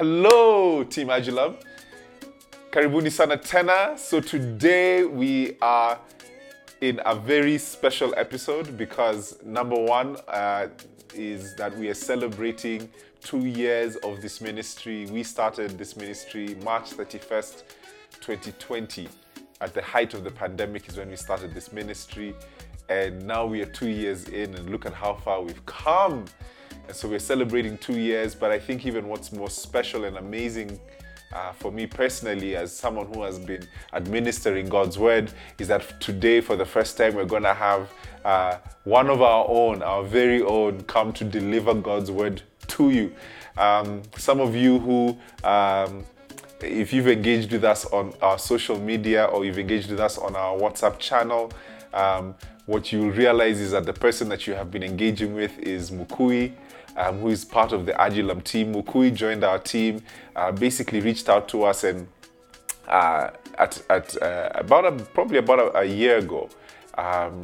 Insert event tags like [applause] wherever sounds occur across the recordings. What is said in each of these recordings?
Hello, Team Adulam. Karibuni sana tena. So today we are in a very special episode because number one uh, is that we are celebrating two years of this ministry. We started this ministry March 31st, 2020. At the height of the pandemic is when we started this ministry. And now we are two years in, and look at how far we've come. And so we're celebrating two years. But I think even what's more special and amazing uh, for me personally, as someone who has been administering God's word, is that today, for the first time, we're going to have uh, one of our own, our very own, come to deliver God's word to you. Um, some of you who um, if you've engaged with us on our social media or you've engaged with us on our WhatsApp channel, um, what you'll realize is that the person that you have been engaging with is Mukui. Um, who is part of the Adulam team. Mukui joined our team, uh, basically reached out to us and uh, at, at uh, about a, probably about a, a year ago um,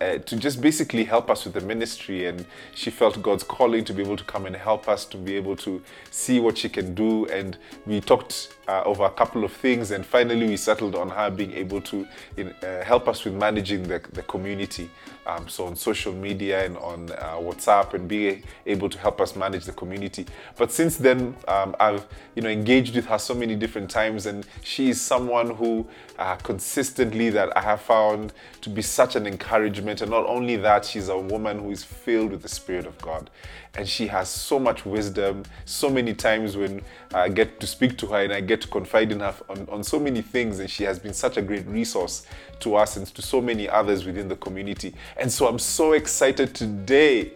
uh, to just basically help us with the ministry. And she felt God's calling to be able to come and help us to be able to see what she can do. And we talked uh, over a couple of things, and finally we settled on her being able to in, uh, help us with managing the, the community. Um, so on social media and on uh, WhatsApp, and be able to help us manage the community. But since then, um, I've you know engaged with her so many different times, and she is someone who uh, consistently that I have found to be such an encouragement. And not only that, she's a woman who is filled with the Spirit of God, and she has so much wisdom. So many times when I get to speak to her and I get to confide in her on, on so many things, and she has been such a great resource to us and to so many others within the community. And so I'm so excited today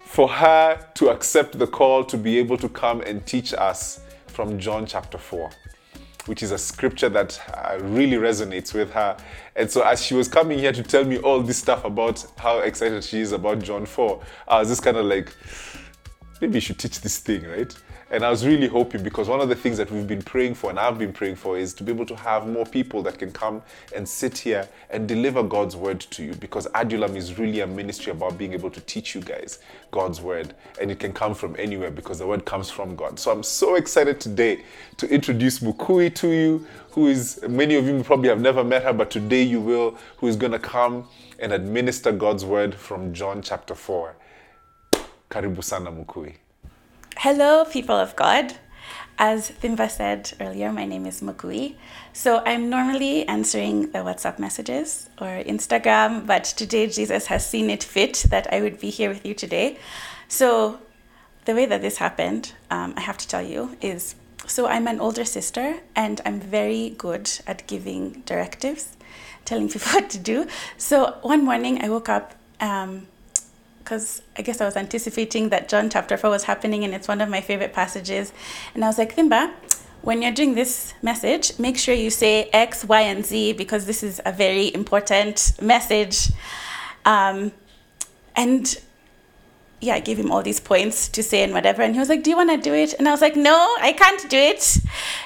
for her to accept the call to be able to come and teach us from John chapter 4 which is a scripture that uh, really resonates with her. And so, as she was coming here to tell me all this stuff about how excited she is about John 4, I was just kind of like, maybe you should teach this thing, right? And I was really hoping because one of the things that we've been praying for and I've been praying for is to be able to have more people that can come and sit here and deliver God's word to you because Adulam is really a ministry about being able to teach you guys God's word and it can come from anywhere because the word comes from God. So I'm so excited today to introduce Mukui to you, who is many of you probably have never met her, but today you will, who is going to come and administer God's word from John chapter 4. Karibu sana Mukui. Hello, people of God. As Thimba said earlier, my name is Mukui. So I'm normally answering the WhatsApp messages or Instagram, but today Jesus has seen it fit that I would be here with you today. So the way that this happened, um, I have to tell you, is so I'm an older sister and I'm very good at giving directives, telling people [laughs] what to do. So one morning I woke up. Um, because I guess I was anticipating that John chapter 4 was happening and it's one of my favorite passages. And I was like, Thimba, when you're doing this message, make sure you say X, Y, and Z because this is a very important message. Um, and yeah, I gave him all these points to say and whatever. And he was like, Do you want to do it? And I was like, No, I can't do it.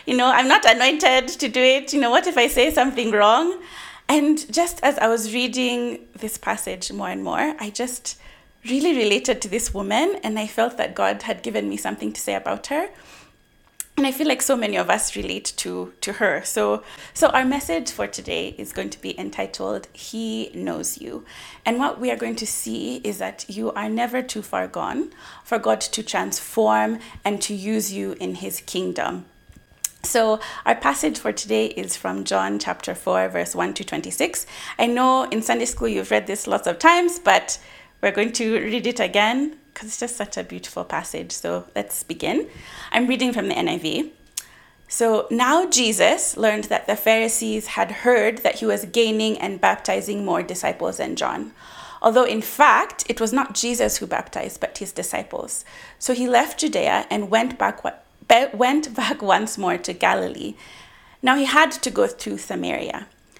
You know, I'm not anointed to do it. You know, what if I say something wrong? And just as I was reading this passage more and more, I just really related to this woman and I felt that God had given me something to say about her. And I feel like so many of us relate to to her. So so our message for today is going to be entitled He knows you. And what we are going to see is that you are never too far gone for God to transform and to use you in his kingdom. So, our passage for today is from John chapter 4, verse 1 to 26. I know in Sunday school you've read this lots of times, but we're going to read it again because it's just such a beautiful passage. So let's begin. I'm reading from the NIV. So now Jesus learned that the Pharisees had heard that he was gaining and baptizing more disciples than John. Although in fact, it was not Jesus who baptized, but his disciples. So he left Judea and went back, went back once more to Galilee. Now he had to go through Samaria.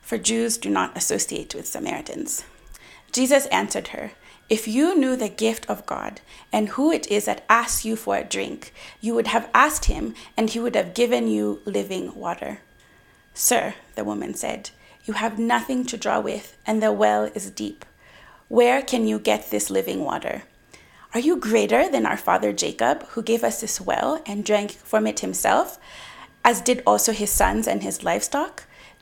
For Jews do not associate with Samaritans. Jesus answered her, If you knew the gift of God and who it is that asks you for a drink, you would have asked him, and he would have given you living water. Sir, the woman said, You have nothing to draw with, and the well is deep. Where can you get this living water? Are you greater than our father Jacob, who gave us this well and drank from it himself, as did also his sons and his livestock?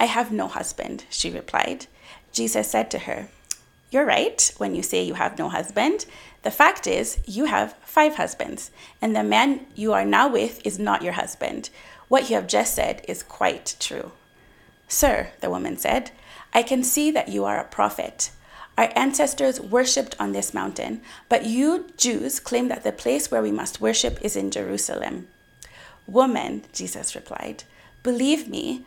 I have no husband, she replied. Jesus said to her, You're right when you say you have no husband. The fact is, you have five husbands, and the man you are now with is not your husband. What you have just said is quite true. Sir, the woman said, I can see that you are a prophet. Our ancestors worshipped on this mountain, but you Jews claim that the place where we must worship is in Jerusalem. Woman, Jesus replied, believe me,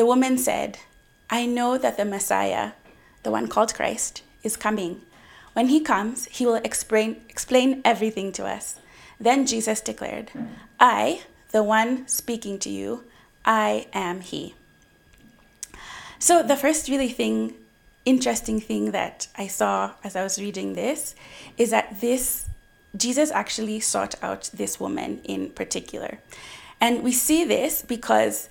The woman said, I know that the Messiah, the one called Christ, is coming. When he comes, he will explain, explain everything to us. Then Jesus declared, I, the one speaking to you, I am He. So, the first really thing, interesting thing that I saw as I was reading this is that this, Jesus actually sought out this woman in particular. And we see this because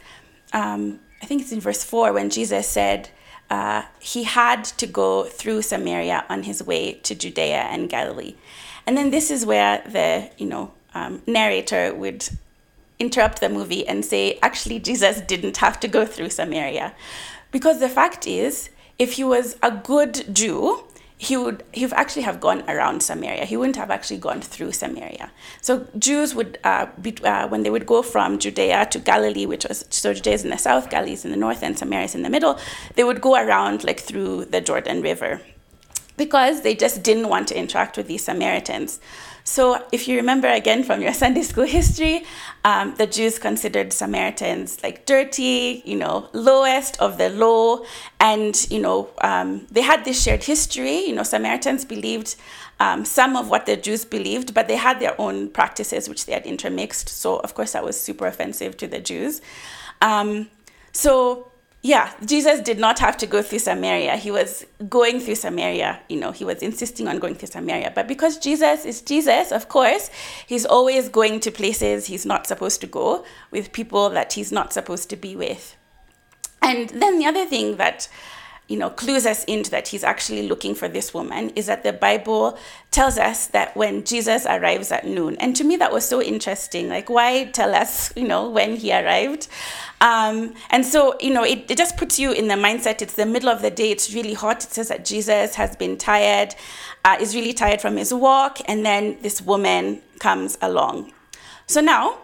um, I think it's in verse 4 when Jesus said, uh, he had to go through Samaria on his way to Judea and Galilee. And then this is where the, you know, um, narrator would interrupt the movie and say, actually, Jesus didn't have to go through Samaria. Because the fact is, if he was a good Jew, he would he would actually have gone around Samaria. He wouldn't have actually gone through Samaria. So Jews would, uh, be, uh, when they would go from Judea to Galilee, which was so Judea is in the south, Galilee is in the north, and Samaria is in the middle, they would go around like through the Jordan River because they just didn't want to interact with these Samaritans. So, if you remember again from your [laughs] Sunday school history, um, the Jews considered Samaritans like dirty, you know, lowest of the low. And, you know, um, they had this shared history. You know, Samaritans believed um, some of what the Jews believed, but they had their own practices which they had intermixed. So, of course, that was super offensive to the Jews. Um, so, yeah, Jesus did not have to go through Samaria. He was going through Samaria. You know, he was insisting on going through Samaria. But because Jesus is Jesus, of course, he's always going to places he's not supposed to go with people that he's not supposed to be with. And then the other thing that you know, clues us into that he's actually looking for this woman is that the Bible tells us that when Jesus arrives at noon, and to me that was so interesting. Like, why tell us, you know, when he arrived? Um, and so, you know, it, it just puts you in the mindset. It's the middle of the day. It's really hot. It says that Jesus has been tired, uh, is really tired from his walk, and then this woman comes along. So now,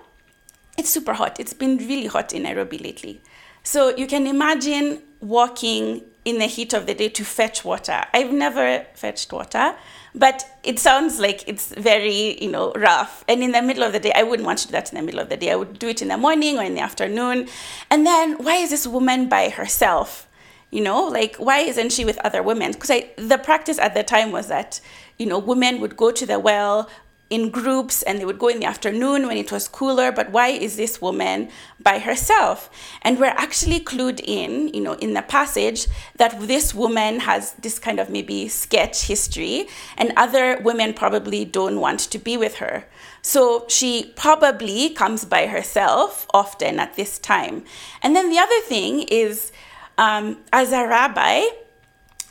it's super hot. It's been really hot in Nairobi lately. So you can imagine walking in the heat of the day to fetch water. I've never fetched water, but it sounds like it's very, you know, rough. And in the middle of the day, I wouldn't want to do that in the middle of the day. I would do it in the morning or in the afternoon. And then why is this woman by herself? You know, like why isn't she with other women? Because the practice at the time was that, you know, women would go to the well, in groups and they would go in the afternoon when it was cooler but why is this woman by herself? And we're actually clued in you know in the passage that this woman has this kind of maybe sketch history and other women probably don't want to be with her. So she probably comes by herself often at this time. And then the other thing is um, as a rabbi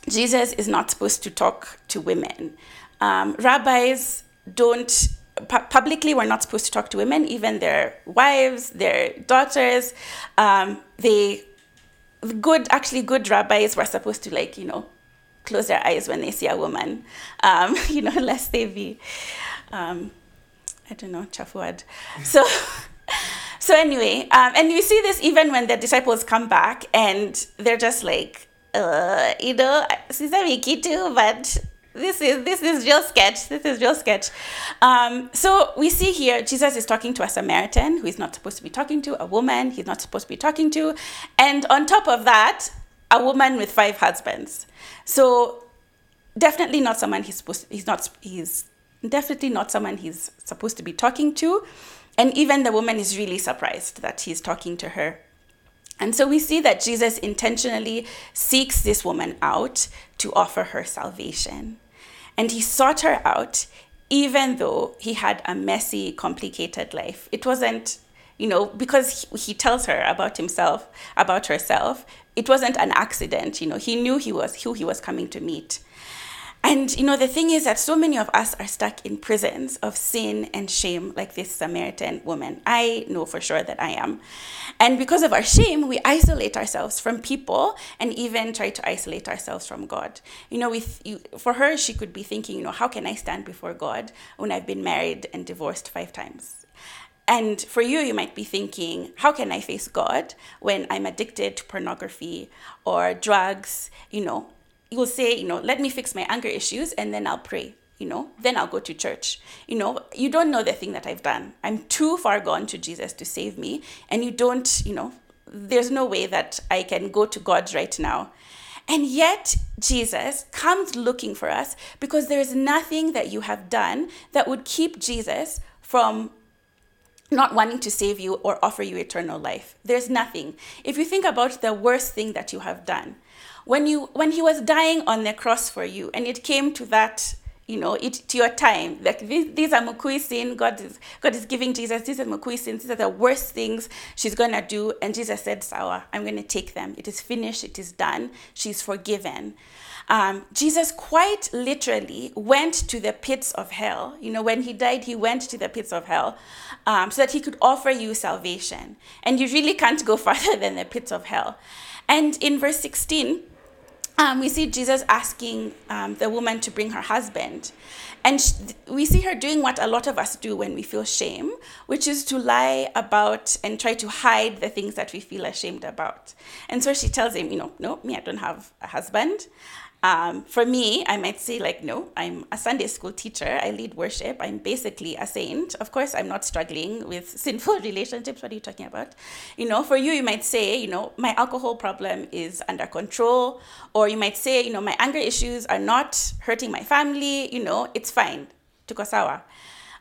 jesus is not supposed to talk to women. Um, rabbis don't pu- publicly we're not supposed to talk to women even their wives their daughters um, they good actually good rabbis were supposed to like you know close their eyes when they see a woman um, [laughs] you know lest they be um, i don't know chafuad so [laughs] so anyway um, and you see this even when the disciples come back and they're just like uh, you know, Vicky too, but this is this is real sketch. This is real sketch. Um, so we see here Jesus is talking to a Samaritan who he's not supposed to be talking to, a woman he's not supposed to be talking to, and on top of that, a woman with five husbands. So definitely not someone he's supposed. He's not. He's definitely not someone he's supposed to be talking to, and even the woman is really surprised that he's talking to her. And so we see that Jesus intentionally seeks this woman out to offer her salvation. And he sought her out even though he had a messy, complicated life. It wasn't, you know, because he, he tells her about himself, about herself, it wasn't an accident. You know, he knew he was who he was coming to meet. And you know, the thing is that so many of us are stuck in prisons of sin and shame, like this Samaritan woman. I know for sure that I am. And because of our shame, we isolate ourselves from people and even try to isolate ourselves from God. You know, with you, for her, she could be thinking, you know, how can I stand before God when I've been married and divorced five times? And for you, you might be thinking, how can I face God when I'm addicted to pornography or drugs? You know, you'll say, you know, let me fix my anger issues and then I'll pray, you know, then I'll go to church. You know, you don't know the thing that I've done. I'm too far gone to Jesus to save me. And you don't, you know, there's no way that I can go to God right now. And yet, Jesus comes looking for us because there is nothing that you have done that would keep Jesus from not wanting to save you or offer you eternal life. There's nothing. If you think about the worst thing that you have done, when you when he was dying on the cross for you and it came to that you know it to your time like these, these are mukui sin god is god is giving jesus these are mukui sins these are the worst things she's gonna do. And jesus said sawa i'm gonna take them. It is finished. It is done. She's forgiven. Um, jesus quite literally went to the pits of hell. You know when he died he went to the pits of hell um, so that he could offer you salvation. And you really can't go [laughs] farther than the pits of hell. And in verse 16 um, we see Jesus asking um, the woman to bring her husband. And sh- we see her doing what a lot of us do when we feel shame, which is to lie about and try to hide the things that we feel ashamed about. And so she tells him, you know, no, me, I don't have a husband. Um, for me, I might say, like, no, I'm a Sunday school teacher. I lead worship. I'm basically a saint. Of course, I'm not struggling with [laughs] sinful relationships. What are you talking about? You know, for you, you might say, you know, my alcohol problem is under control. Or you might say, you know, my anger issues are not hurting my family. You know, it's fine. Tukosawa.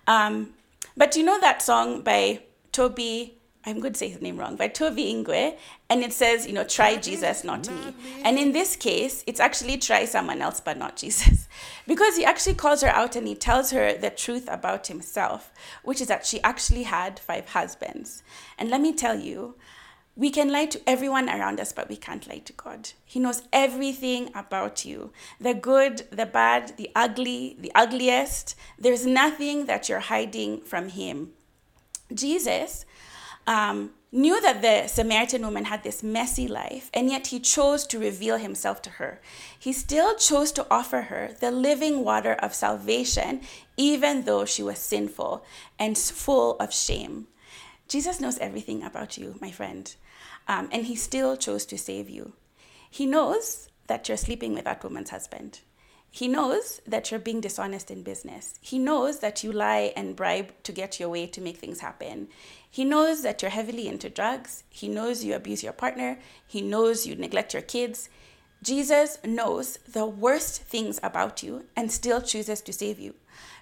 Um, but you know that song by Toby I'm going to say his name wrong, by Toby Ingwe, and it says, you know, try Jesus, not me. And in this case, it's actually try someone else, but not Jesus. [laughs] Because he actually calls her out and he tells her the truth about himself, which is that she actually had five husbands. And let me tell you, we can lie to everyone around us, but we can't lie to God. He knows everything about you the good, the bad, the ugly, the ugliest. There's nothing that you're hiding from Him. Jesus um, knew that the Samaritan woman had this messy life, and yet he chose to reveal himself to her. He still chose to offer her the living water of salvation, even though she was sinful and full of shame. Jesus knows everything about you, my friend, um, and he still chose to save you. He knows that you're sleeping with that woman's husband. He knows that you're being dishonest in business. He knows that you lie and bribe to get your way to make things happen. He knows that you're heavily into drugs. He knows you abuse your partner. He knows you neglect your kids. Jesus knows the worst things about you and still chooses to save you,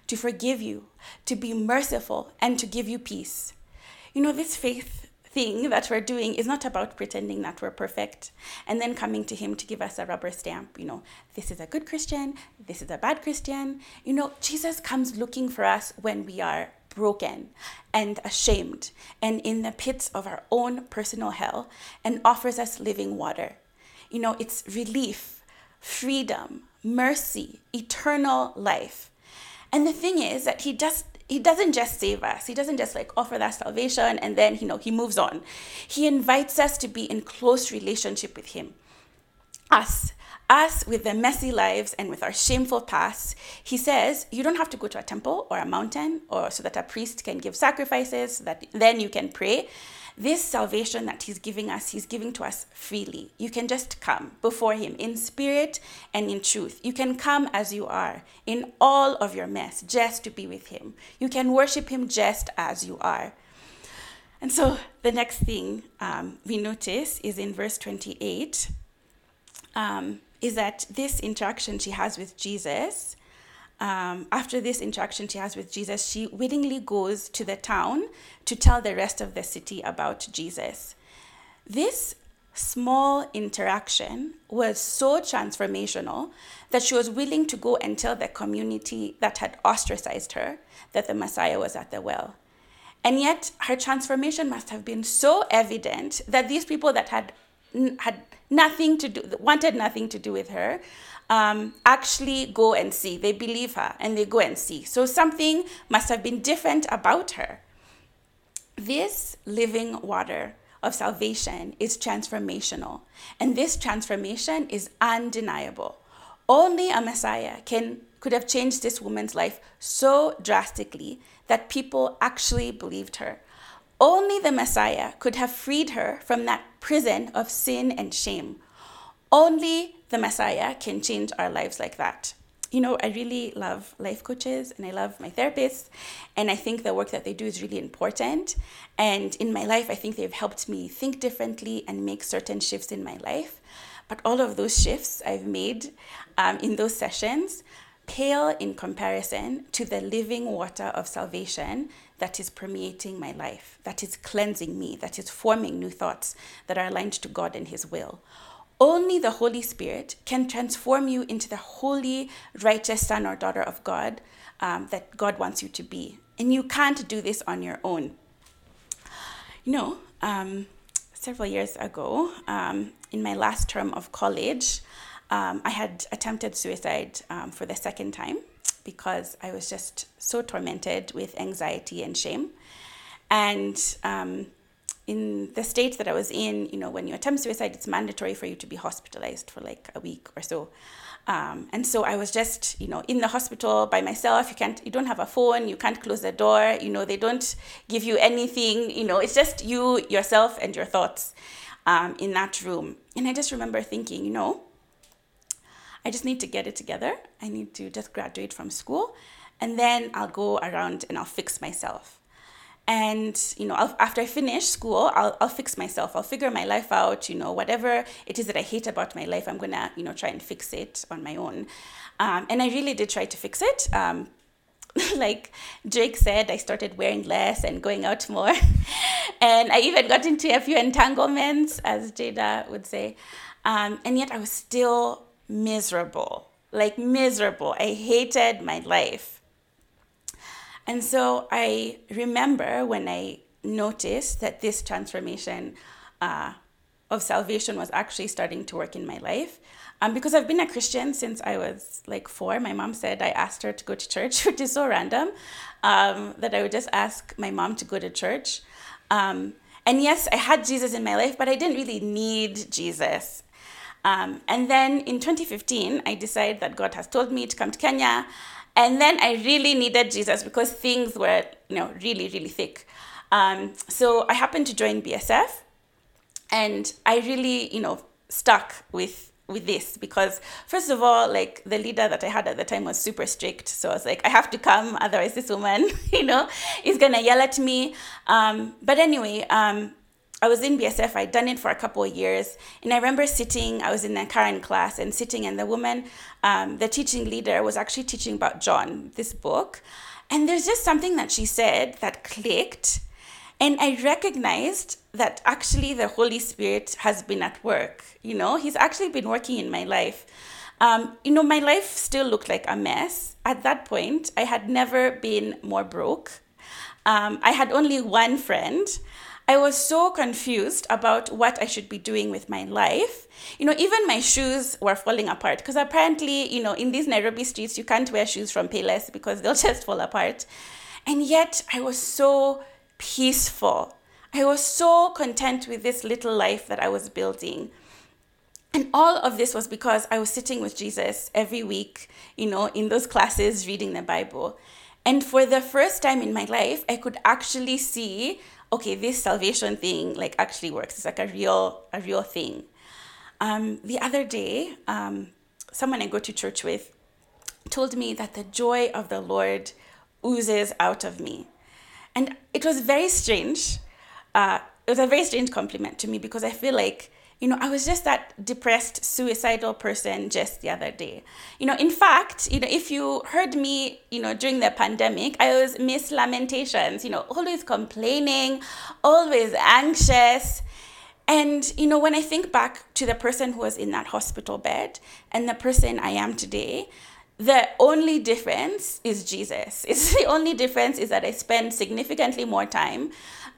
to forgive you, to be merciful, and to give you peace. You know, this faith thing that we're doing is not about pretending that we're perfect and then coming to Him to give us a rubber stamp. You know, this is a good Christian, this is a bad Christian. You know, Jesus comes looking for us when we are broken and ashamed and in the pits of our own personal hell and offers us living water. You know, it's relief, freedom, mercy, eternal life. And the thing is that he just he doesn't just save us. He doesn't just like offer that salvation and then you know he moves on. He invites us to be in close relationship with him. Us us with the messy lives and with our shameful past, he says you don't have to go to a temple or a mountain or so that a priest can give sacrifices that then you can pray. This salvation that he's giving us, he's giving to us freely. You can just come before him in spirit and in truth. You can come as you are in all of your mess just to be with him. You can worship him just as you are. And so the next thing um, we notice is in verse 28. Um, is that this interaction she has with Jesus, um, after this interaction she has with Jesus, she willingly goes to the town to tell the rest of the city about Jesus. This small interaction was so transformational that she was willing to go and tell the community that had ostracized her that the Messiah was at the well. And yet, her transformation must have been so evident that these people that had had nothing to do, wanted nothing to do with her, um, actually go and see. They believe her and they go and see. So something must have been different about her. This living water of salvation is transformational, and this transformation is undeniable. Only a Messiah can could have changed this woman's life so drastically that people actually believed her. Only the Messiah could have freed her from that prison of sin and shame. Only the Messiah can change our lives like that. You know, I really love life coaches and I love my therapists, and I think the work that they do is really important. And in my life, I think they've helped me think differently and make certain shifts in my life. But all of those shifts I've made um, in those sessions pale in comparison to the living water of salvation that is permeating my life, that is cleansing me, that is forming new thoughts that are aligned to God and His will. Only the Holy Spirit can transform you into the holy, righteous son or daughter of God um, that God wants you to be. And you can't do this on your own. You know, um, several years ago, um, in my last term of college, um, I had attempted suicide um, for the second time because I was just so tormented with anxiety and shame. And um, in the state that I was in, you know, when you attempt suicide, it's mandatory for you to be hospitalized for like a week or so. Um, and so I was just, you know, in the hospital by myself. You can't, you don't have a phone. You can't close the door. You know, they don't give you anything. You know, it's just you, yourself, and your thoughts um, in that room. And I just remember thinking, you know, I just need to get it together. I need to just graduate from school and then I'll go around and I'll fix myself. And, you know, I'll, after I finish school, I'll, I'll fix myself. I'll figure my life out, you know, whatever it is that I hate about my life, I'm to, you know, try and fix it on my own. Um, and I really did try to fix it. Um, [laughs] like Drake said, I started wearing less and going out more. [laughs] and I even got into a few entanglements, as Jada would say. Um, and yet I was still miserable, like miserable. I hated my life. And so I remember when I noticed that this transformation uh, of salvation was actually starting to work in my life. Um, because I've been a Christian since I was like four. My mom said I asked her to go to church, [laughs] which is so random um, that I would just ask my mom to go to church. Um, and yes, I had Jesus in my life, but I didn't really need Jesus. Um, and then in 2015, I decided that God has told me to come to Kenya. And then I really needed Jesus because things were, you know, really, really thick. Um, so I happened to join BSF, and I really, you know, stuck with with this because first of all like the leader that i had at the time was super strict so i was like i have to come otherwise this woman [laughs] you know is gonna yell at me um, but anyway um, I was in BSF, I'd done it for a couple of years. And I remember sitting, I was in a current class and sitting, and the woman, um, the teaching leader, was actually teaching about John, this book. And there's just something that she said that clicked. And I recognized that actually the Holy Spirit has been at work. You know, He's actually been working in my life. Um, you know, my life still looked like a mess. At that point, I had never been more broke. Um, I had only one friend. I was so confused about what I should be doing with my life. You know, even my shoes were falling apart because apparently, you know, in these Nairobi streets, you can't wear shoes from Payless because they'll [laughs] just fall apart. And yet, I was so peaceful. I was so content with this little life that I was building. And all of this was because I was sitting with Jesus every week, you know, in those classes reading the Bible. And for the first time in my life, I could actually see, okay, this salvation thing like actually works. It's like a real, a real thing. Um, the other day, um, someone I go to church with told me that the joy of the Lord oozes out of me. And it was very strange. Uh, it was a very strange compliment to me because I feel like you know, I was just that depressed, suicidal person just the other day. You know, in fact, you know, if you heard me, you know, during the pandemic, I was Miss Lamentations, you know, always complaining, always anxious. And, you know, when I think back to the person who was in that hospital bed and the person I am today, the only difference is Jesus. [laughs] It's the only difference is that I spend significantly more time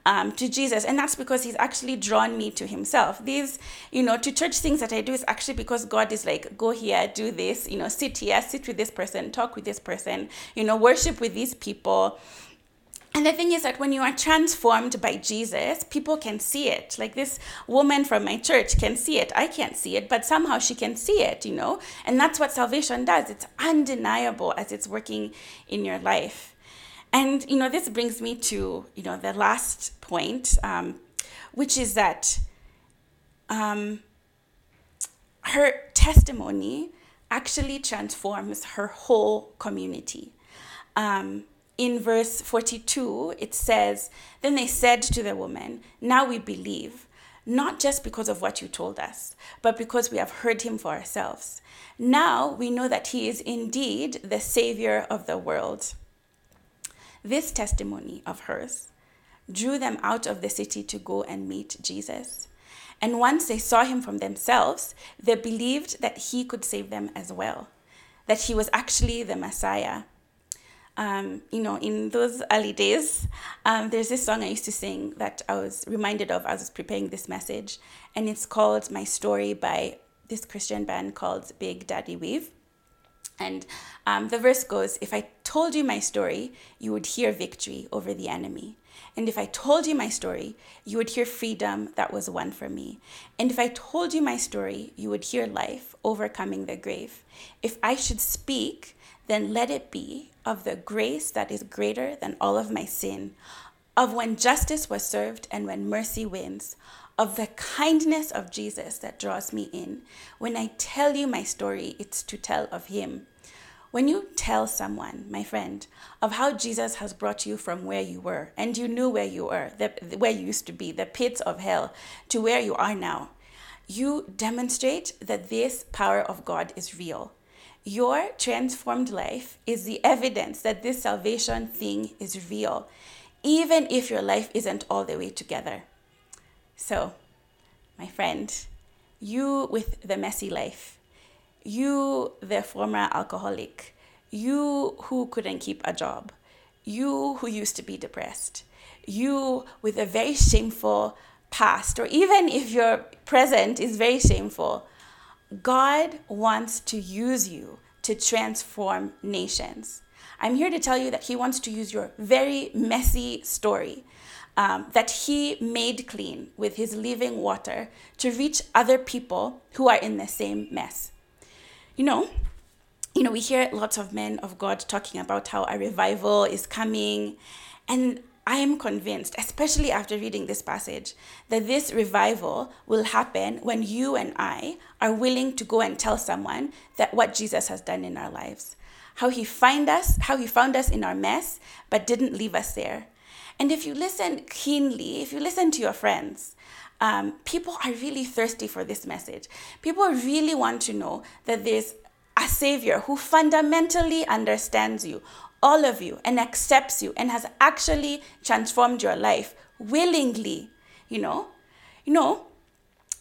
um, to Jesus. And that's because he's actually drawn me to himself. These, you know, to church things that I do is actually because God is like, go here, do this, you know, sit here, sit with this person, talk with this person, you know, worship with these people. And the thing is that when you are transformed by Jesus, people can see it. Like this woman from my church can see it. I can't see it, but somehow she can see it, you know? And that's what salvation does. It's undeniable as it's working in your life. And you know, this brings me to you know the last point, um, which is that um, her testimony actually transforms her whole community. Um, in verse 42, it says, Then they said to the woman, Now we believe, not just because of what you told us, but because we have heard him for ourselves. Now we know that he is indeed the Savior of the world. This testimony of hers drew them out of the city to go and meet Jesus. And once they saw him from themselves, they believed that he could save them as well, that he was actually the Messiah. Um, you know, in those early days, um, there's this song I used to sing that I was reminded of as I was preparing this message, and it's called My Story by this Christian band called Big Daddy Weave. And um, the verse goes If I told you my story, you would hear victory over the enemy. And if I told you my story, you would hear freedom that was won for me. And if I told you my story, you would hear life overcoming the grave. If I should speak, then let it be of the grace that is greater than all of my sin, of when justice was served and when mercy wins, of the kindness of Jesus that draws me in. When I tell you my story, it's to tell of Him. When you tell someone, my friend, of how Jesus has brought you from where you were, and you knew where you were, the, where you used to be, the pits of hell, to where you are now, you demonstrate that this power of God is real. Your transformed life is the evidence that this salvation thing is real, even if your life isn't all the way together. So, my friend, you with the messy life, you, the former alcoholic, you who couldn't keep a job, you who used to be depressed, you with a very shameful past, or even if your present is very shameful, God wants to use you to transform nations. I'm here to tell you that He wants to use your very messy story um, that he made clean with his living water to reach other people who are in the same mess. You know, you know, we hear lots of men of God talking about how a revival is coming, and I am convinced, especially after reading this passage, that this revival will happen when you and I are willing to go and tell someone that what Jesus has done in our lives. How he find us, how he found us in our mess, but didn't leave us there And if you listen keenly, if you listen to your friends, um, people are really thirsty for this message. People really want to know that there's a Savior who fundamentally understands you, all of you, and accepts you, and has actually transformed your life willingly. You know, you know,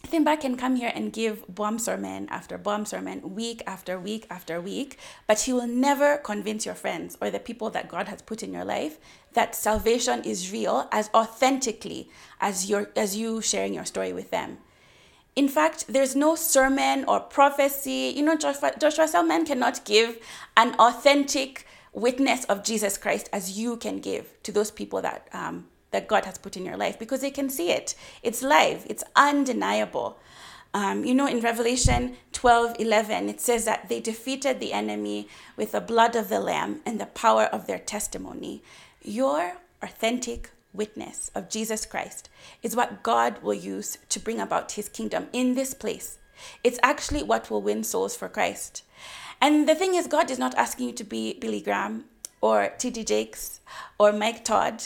Thimba can come here and give bomb sermon after bomb sermon, week after week after week, but he will never convince your friends or the people that God has put in your life that salvation is real as authentically as your as you sharing your story with them. In fact, there's no sermon or prophecy. You know, Joshua, Joshua Selman cannot give an authentic witness of Jesus Christ as you can give to those people that um, that God has put in your life because they can see it. It's live, it's undeniable. Um, you know, in Revelation 12 11, it says that they defeated the enemy with the blood of the Lamb and the power of their testimony. Your authentic witness of Jesus Christ is what God will use to bring about his kingdom in this place. It's actually what will win souls for Christ. And the thing is, God is not asking you to be Billy Graham or T.D. Jakes or Mike Todd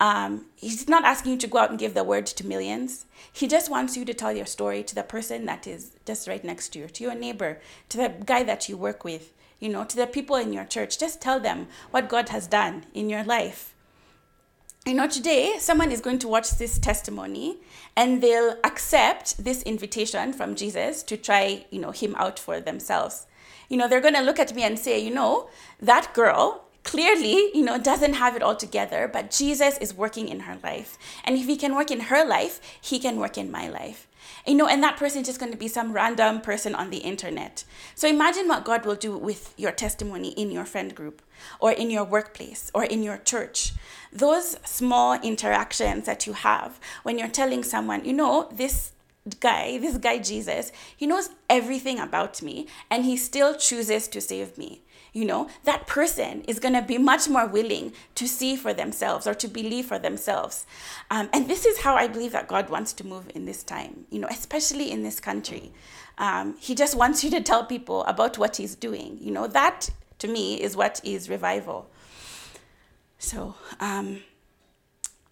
um, he's not asking you to go out and give the word to millions. He just wants you to tell your story to the person that is just right next to you, to your neighbor, to the guy that you work with, you know, to the people in your church. Just tell them what God has done in your life. You know, today someone is going to watch this testimony and they'll accept this invitation from Jesus to try, you know, him out for themselves. You know, they're going to look at me and say, you know, that girl clearly, you know, doesn't have it all together, but Jesus is working in her life. And if he can work in her life, he can work in my life. You know, and that person is just going to be some random person on the internet. So imagine what God will do with your testimony in your friend group or in your workplace or in your church. Those small interactions that you have when you're telling someone, you know, this guy, this guy Jesus, he knows everything about me and he still chooses to save me you know, that person is going to be much more willing to see for themselves or to believe for themselves. Um, and this is how I believe that God wants to move in this time, you know, especially in this country. Um, he just wants you to tell people about what He's doing. You know, that to me is what is revival. So, um,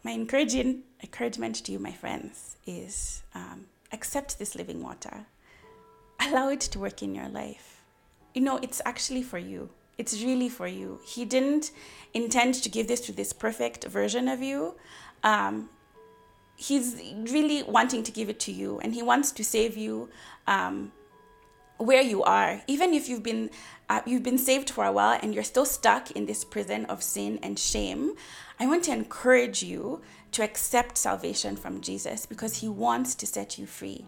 my encouraging encouragement to you, my friends, is um, accept this living water. Allow it to work in your life you know, it's actually for you. It's really for you. He didn't intend to give this to this perfect version of you. Um, he's really wanting to give it to you, and he wants to save you um, where you are. Even if you've been uh, you've been saved for a while and you're still stuck in this prison of sin and shame, I want to encourage you to accept salvation from Jesus because he wants to set you free.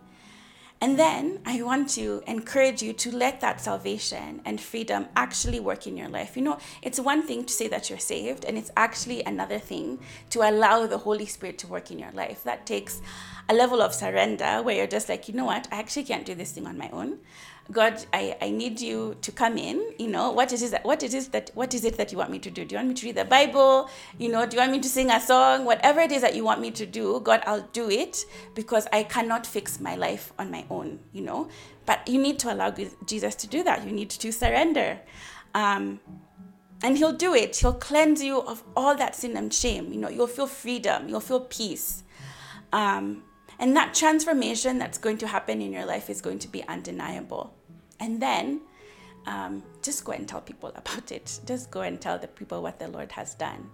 And then I want to encourage you to let that salvation and freedom actually work in your life. You know, it's one thing to say that you're saved, and it's actually another thing to allow the Holy Spirit to work in your life. That takes a level of surrender where you're just like, you know what, I actually can't do this thing on my own. God, I, I need you to come in. You know, what it is that what it is that what is it that you want me to do? Do you want me to read the Bible? You know, do you want me to sing a song? Whatever it is that you want me to do, God, I'll do it because I cannot fix my life on my own, you know. But you need to allow Jesus to do that. You need to surrender. Um, and he'll do it. He'll cleanse you of all that sin and shame. You know, you'll feel freedom, you'll feel peace. Um, and that transformation that's going to happen in your life is going to be undeniable. And then um, just go and tell people [laughs] about it. Just go and tell the people what the Lord has done.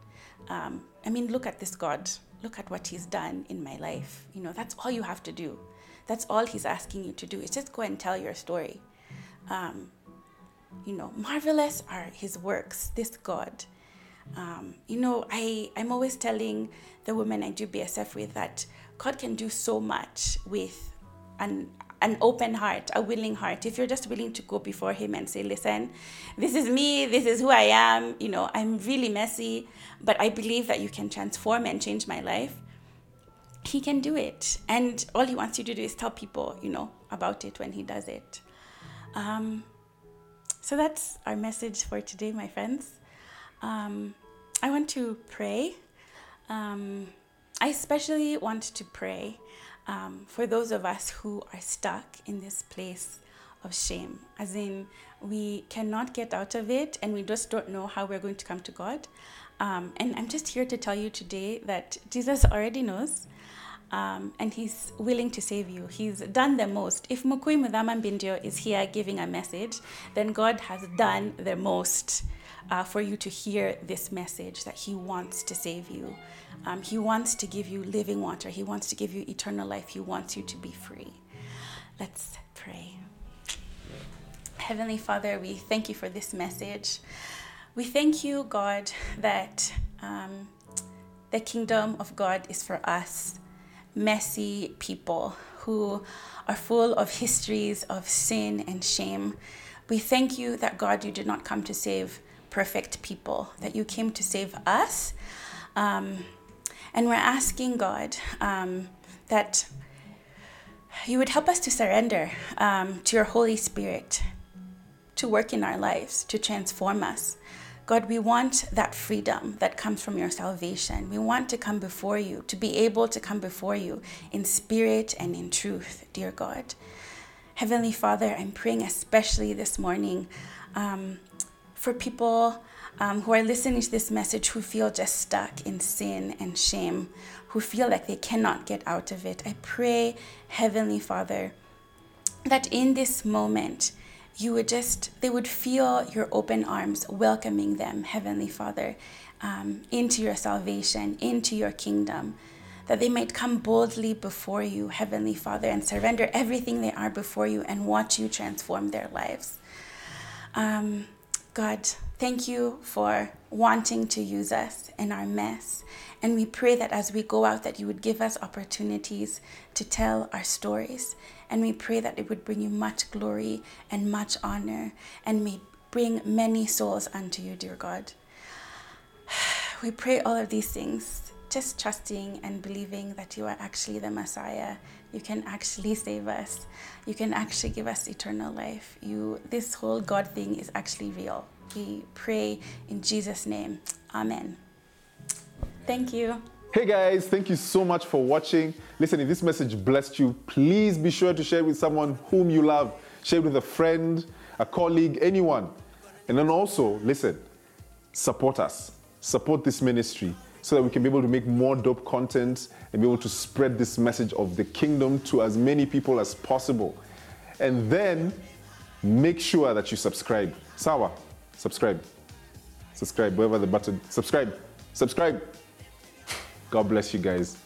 Um, I mean, look at this God. Look at what He's done in my life. You know, that's all you have to do. That's all He's asking you to do is just go and tell your story. Um, you know, marvelous are His works, this God. Um, you know, I, I'm always telling the women I do BSF with that God can do so much with an an open heart, a willing heart. If you're just willing to go before Him and say, Listen, this is me, this is who I am, you know, I'm really messy, but I believe that you can transform and change my life. He can do it. And all He wants you to do is tell people, you know, about it when He does it. Um, so that's our message for today, my friends. Um, I want to pray. Um, I especially want to pray um, for those of us who are stuck in this place of shame, as in we cannot get out of it and we just don't know how we're going to come to God. Um, and I'm just here to tell you today that Jesus already knows. Um, and he's willing to save you. He's done the most. If Mukui Mudhaman Bindio is here giving a message, then God has done the most uh, for you to hear this message that He wants to save you. Um, he wants to give you living water, He wants to give you eternal life, He wants you to be free. Let's pray. Heavenly Father, we thank you for this message. We thank you, God, that um, the kingdom of God is for us, messy people who are full of histories of sin and shame. We thank you that, God, you did not come to save perfect people, that you came to save us. Um, and we're asking God um, that you would help us to surrender um, to your Holy Spirit to work in our lives, to transform us. God, we want that freedom that comes from your salvation. We want to come before you, to be able to come before you in spirit and in truth, dear God. Heavenly Father, I'm praying especially this morning um, for people um, who are listening to this message who feel just stuck in sin and shame, who feel like they cannot get out of it. I pray, Heavenly Father, that in this moment, you would just, they would feel your open arms welcoming them, Heavenly Father, um, into your salvation, into your kingdom, that they might come boldly before you, Heavenly Father, and surrender everything they are before you and watch you transform their lives. Um, God, thank you for wanting to use us in our mess. And we pray that as we go out that you would give us opportunities to tell our stories. And we pray that it would bring you much glory and much honor and may bring many souls unto you, dear God. [sighs] We pray all of these things just trusting and believing that you are actually the Messiah. You can actually save us. You can actually give us eternal life. You this whole God thing is actually real. We pray in Jesus name. Amen. Thank you. Hey guys, thank you so much for watching. Listen, if this message blessed you, please be sure to share it with someone whom you love. Share it with a friend, a colleague, anyone. And then also, listen, support us. Support this ministry so that we can be able to make more dope content and be able to spread this message of the kingdom to as many people as possible. And then make sure that you subscribe. Sawa, subscribe. Subscribe, wherever the button. Subscribe. Subscribe. God bless you guys.